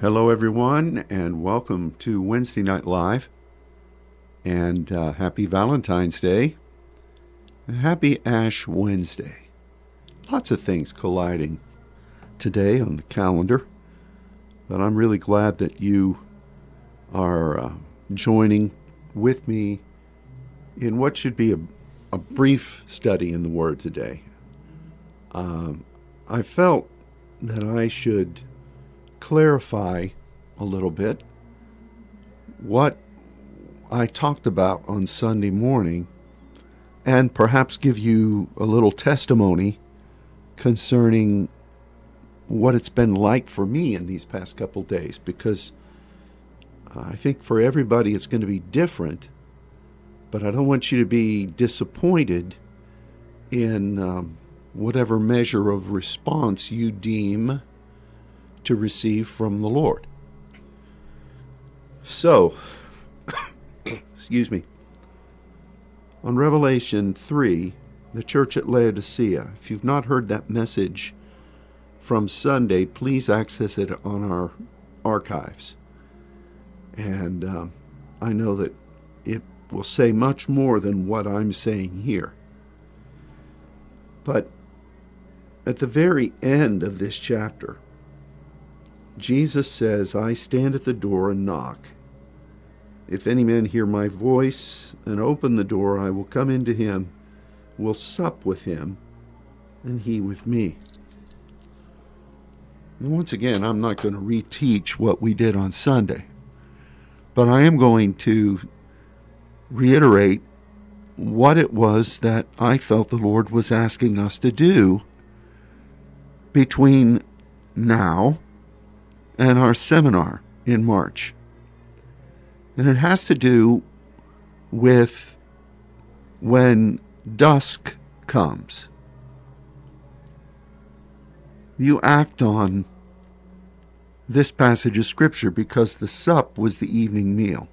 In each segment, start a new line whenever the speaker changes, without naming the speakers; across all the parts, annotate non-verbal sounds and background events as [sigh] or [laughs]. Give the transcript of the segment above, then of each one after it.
Hello, everyone, and welcome to Wednesday Night Live. And uh, happy Valentine's Day. And happy Ash Wednesday. Lots of things colliding today on the calendar. But I'm really glad that you are uh, joining with me in what should be a, a brief study in the Word today. Um, I felt that I should clarify a little bit what I talked about on Sunday morning and perhaps give you a little testimony concerning what it's been like for me in these past couple days because I think for everybody it's going to be different, but I don't want you to be disappointed in um, whatever measure of response you deem to receive from the Lord. So, [coughs] excuse me. On Revelation 3, the church at Laodicea, if you've not heard that message from Sunday, please access it on our archives. And um, I know that it will say much more than what I'm saying here. But at the very end of this chapter, Jesus says, I stand at the door and knock. If any man hear my voice and open the door, I will come into him, will sup with him, and he with me. And once again, I'm not going to reteach what we did on Sunday, but I am going to reiterate what it was that I felt the Lord was asking us to do between now and our seminar in March. And it has to do with when dusk comes. You act on this passage of Scripture because the sup was the evening meal.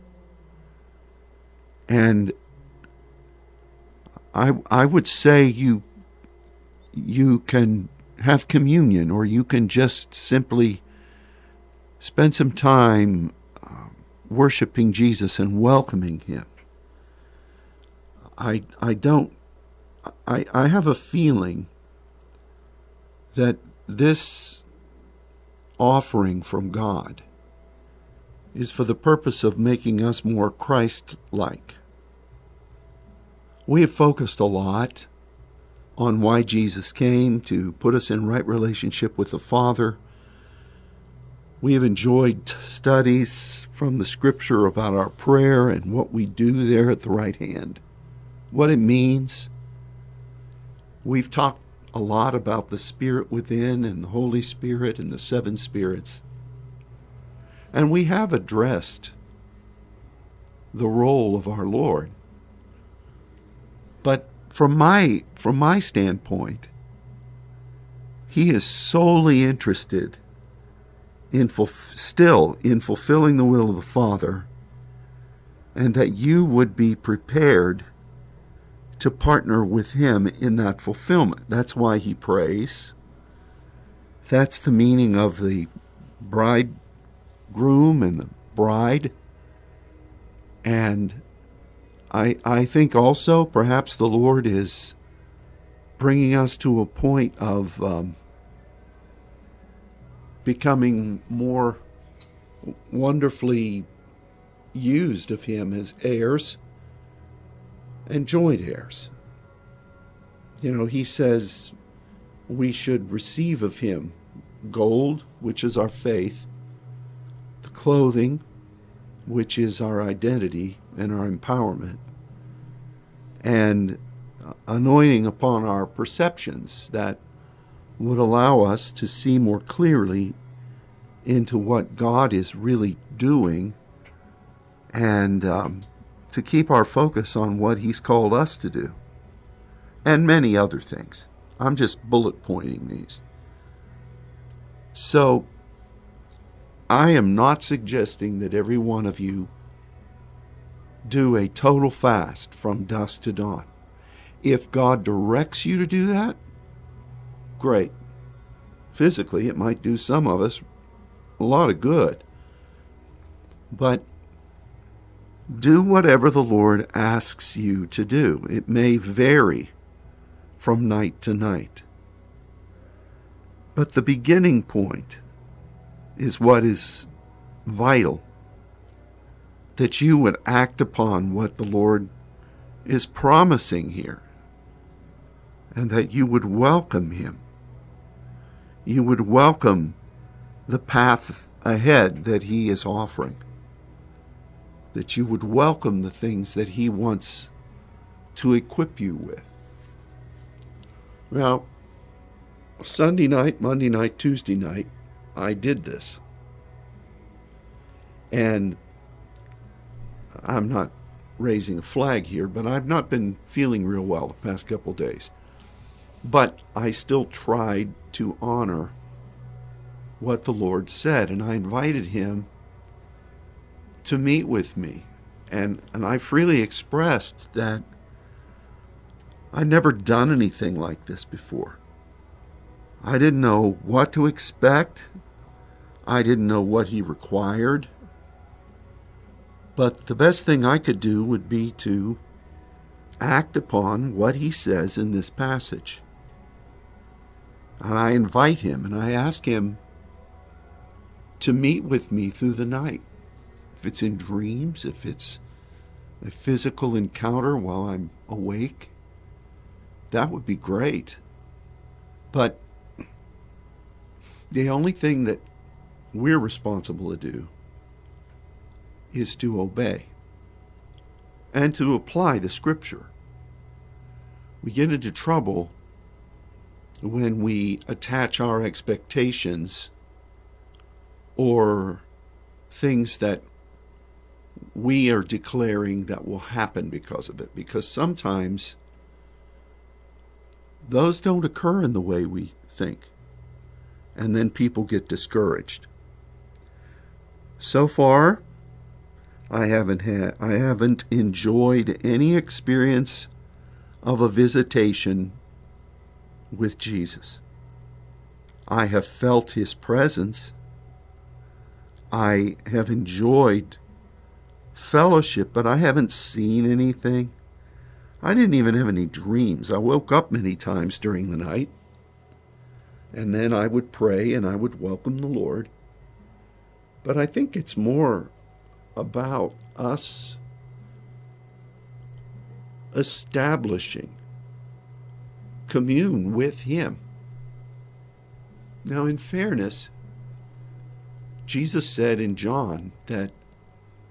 And I, I would say you, you can have communion or you can just simply Spend some time uh, worshiping Jesus and welcoming Him. I, I don't, I, I have a feeling that this offering from God is for the purpose of making us more Christ like. We have focused a lot on why Jesus came to put us in right relationship with the Father we have enjoyed studies from the scripture about our prayer and what we do there at the right hand, what it means. We've talked a lot about the Spirit within and the Holy Spirit and the seven spirits. And we have addressed the role of our Lord. But from my from my standpoint, he is solely interested in still in fulfilling the will of the Father, and that you would be prepared to partner with Him in that fulfillment. That's why He prays. That's the meaning of the bridegroom and the bride. And I, I think also perhaps the Lord is bringing us to a point of um, becoming more wonderfully used of him as heirs and joint heirs. You know, he says we should receive of him gold, which is our faith, the clothing, which is our identity and our empowerment, and anointing upon our perceptions that would allow us to see more clearly into what God is really doing and um, to keep our focus on what He's called us to do, and many other things. I'm just bullet pointing these. So, I am not suggesting that every one of you do a total fast from dusk to dawn. If God directs you to do that, great. Physically, it might do some of us a lot of good. But do whatever the Lord asks you to do. It may vary from night to night. But the beginning point is what is vital that you would act upon what the Lord is promising here and that you would welcome Him. You would welcome the path ahead that He is offering. That you would welcome the things that He wants to equip you with. Now, Sunday night, Monday night, Tuesday night, I did this. And I'm not raising a flag here, but I've not been feeling real well the past couple days. But I still tried to honor what the Lord said, and I invited him to meet with me. And, and I freely expressed that I'd never done anything like this before. I didn't know what to expect. I didn't know what he required. But the best thing I could do would be to act upon what he says in this passage. And I invite him and I ask him to meet with me through the night. If it's in dreams, if it's a physical encounter while I'm awake, that would be great. But the only thing that we're responsible to do is to obey and to apply the scripture. We get into trouble when we attach our expectations or things that we are declaring that will happen because of it. Because sometimes those don't occur in the way we think. And then people get discouraged. So far, I haven't had I haven't enjoyed any experience of a visitation with Jesus. I have felt his presence. I have enjoyed fellowship, but I haven't seen anything. I didn't even have any dreams. I woke up many times during the night, and then I would pray and I would welcome the Lord. But I think it's more about us establishing commune with Him. Now, in fairness, Jesus said in John that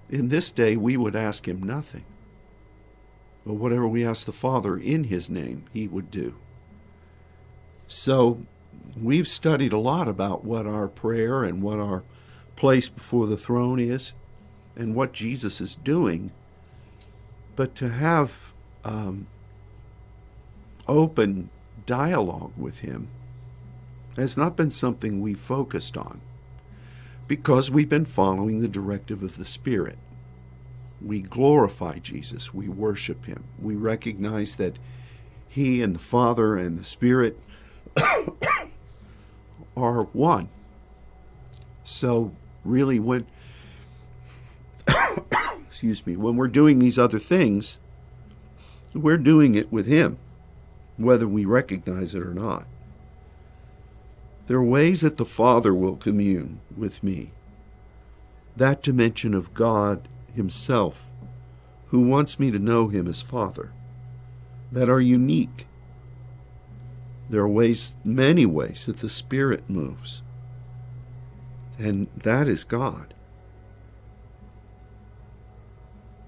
in this day we would ask Him nothing. But whatever we ask the Father in His name, He would do. So, we've studied a lot about what our prayer and what our place before the throne is and what Jesus is doing, but to have um, open dialogue with Him has not been something we focused on because we've been following the directive of the Spirit. We glorify Jesus, we worship Him, we recognize that He and the Father and the Spirit [coughs] are one. So, really, when [coughs] excuse me, when we're doing these other things, we're doing it with Him, whether we recognize it or not. There are ways that the Father will commune with me. That dimension of God Himself, who wants me to know Him as Father, that are unique. There are ways, many ways, that the Spirit moves. And that is God.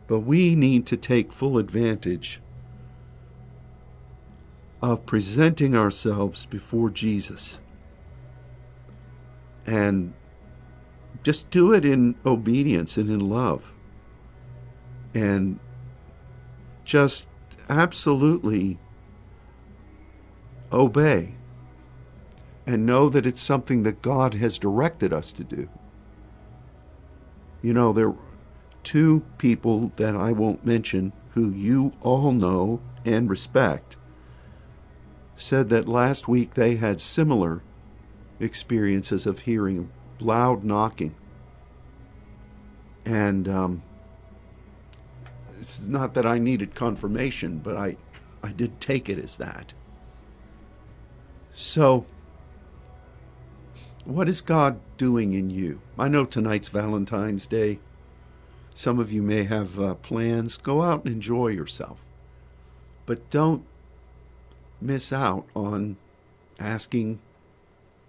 But we need to take full advantage of presenting ourselves before Jesus. And just do it in obedience and in love. And just absolutely obey. And know that it's something that God has directed us to do. You know, there are two people that I won't mention who you all know and respect said that last week they had similar experiences of hearing loud knocking. And um, this is not that I needed confirmation, but I, I did take it as that. So, what is God doing in you? I know tonight's Valentine's Day. Some of you may have uh, plans. Go out and enjoy yourself. But don't miss out on asking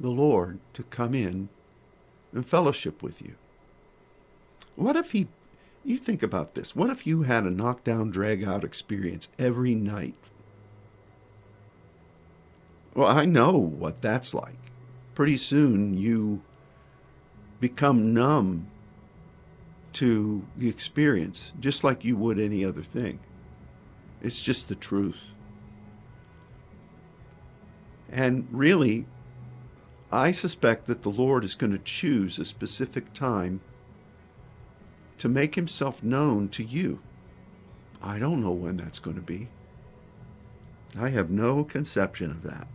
the Lord to come in and fellowship with you. What if He, you think about this, what if you had a knockdown, drag out experience every night? Well, I know what that's like. Pretty soon you become numb to the experience, just like you would any other thing. It's just the truth. And really, I suspect that the Lord is going to choose a specific time to make himself known to you. I don't know when that's going to be. I have no conception of that.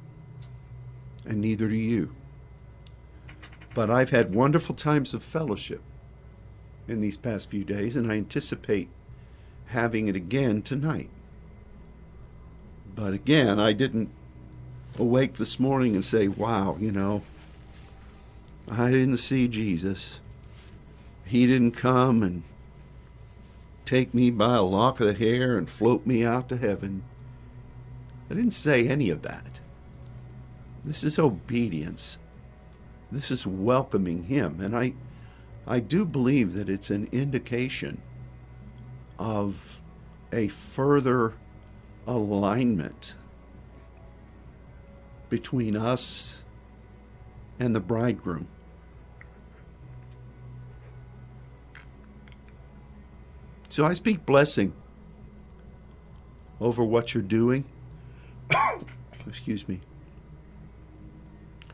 And neither do you. But I've had wonderful times of fellowship in these past few days, and I anticipate having it again tonight. But again, I didn't awake this morning and say, wow, you know, I didn't see Jesus. He didn't come and take me by a lock of the hair and float me out to heaven. I didn't say any of that. This is obedience. This is welcoming him. And I I do believe that it's an indication of a further alignment between us and the bridegroom. So I speak blessing over what you're doing. [coughs] Excuse me.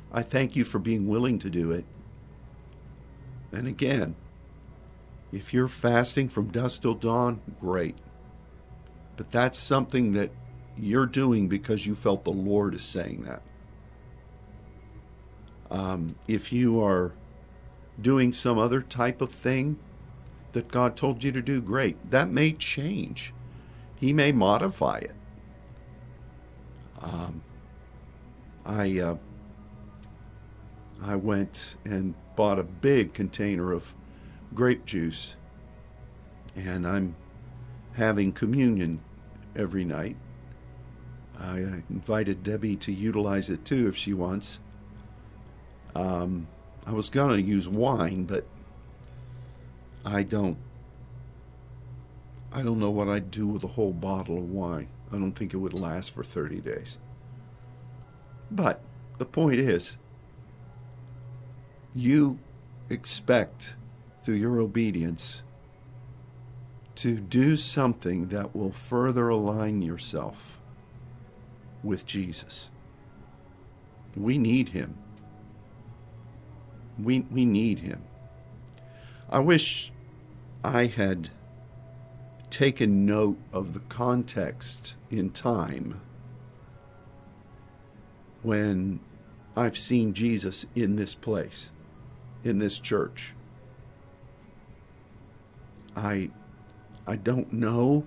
I thank you for being willing to do it. And again, if you're fasting from dusk till dawn, great. But that's something that you're doing because you felt the Lord is saying that. Um, if you are doing some other type of thing that God told you to do, great. That may change. He may modify it. Um, I uh, I went and bought a big container of grape juice, and I'm having communion every night. I invited Debbie to utilize it too if she wants. Um, I was going to use wine, but I don't. I don't know what I'd do with a whole bottle of wine. I don't think it would last for 30 days. But the point is, you expect through your obedience to do something that will further align yourself with Jesus. We need him. We, we need him. I wish I had taken note of the context in time when I've seen Jesus in this place in this church. I I don't know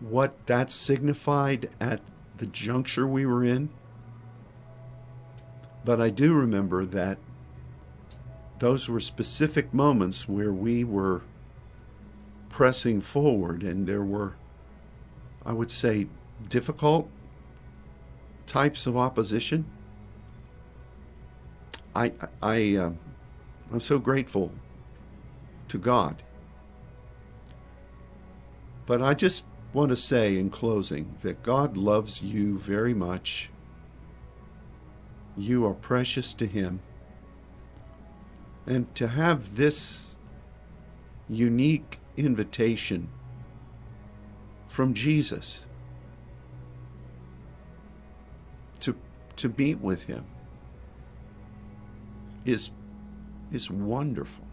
what that signified at the juncture we were in. But I do remember that those were specific moments where we were pressing forward and there were I would say difficult types of opposition I, I, uh, I'm so grateful to God. But I just want to say in closing that God loves you very much. You are precious to Him. And to have this unique invitation from Jesus to, to meet with Him is, is wonderful.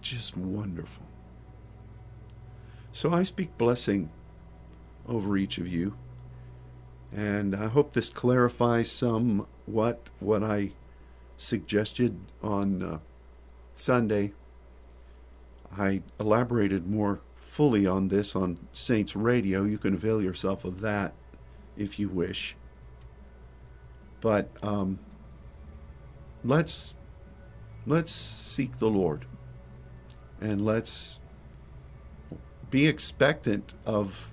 Just wonderful. So I speak blessing over each of you. And I hope this clarifies some what what I suggested on uh, Sunday. I elaborated more fully on this on Saints Radio. You can avail yourself of that if you wish. But um, let's let's seek the Lord and let's be expectant of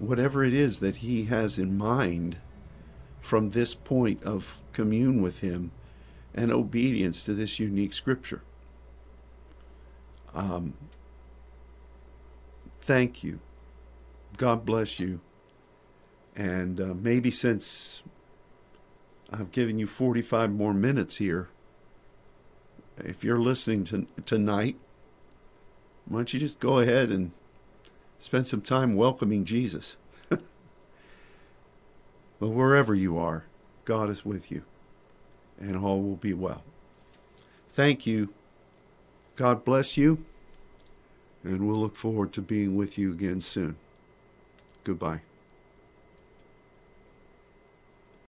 whatever it is that He has in mind from this point of commune with Him and obedience to this unique Scripture. Um, thank you. God bless you. And uh, maybe since I've given you 45 more minutes here, if you're listening to tonight, why don't you just go ahead and spend some time welcoming Jesus? [laughs] but wherever you are, God is with you, and all will be well. Thank you. God bless you, and we'll look forward to being with you again soon. Goodbye.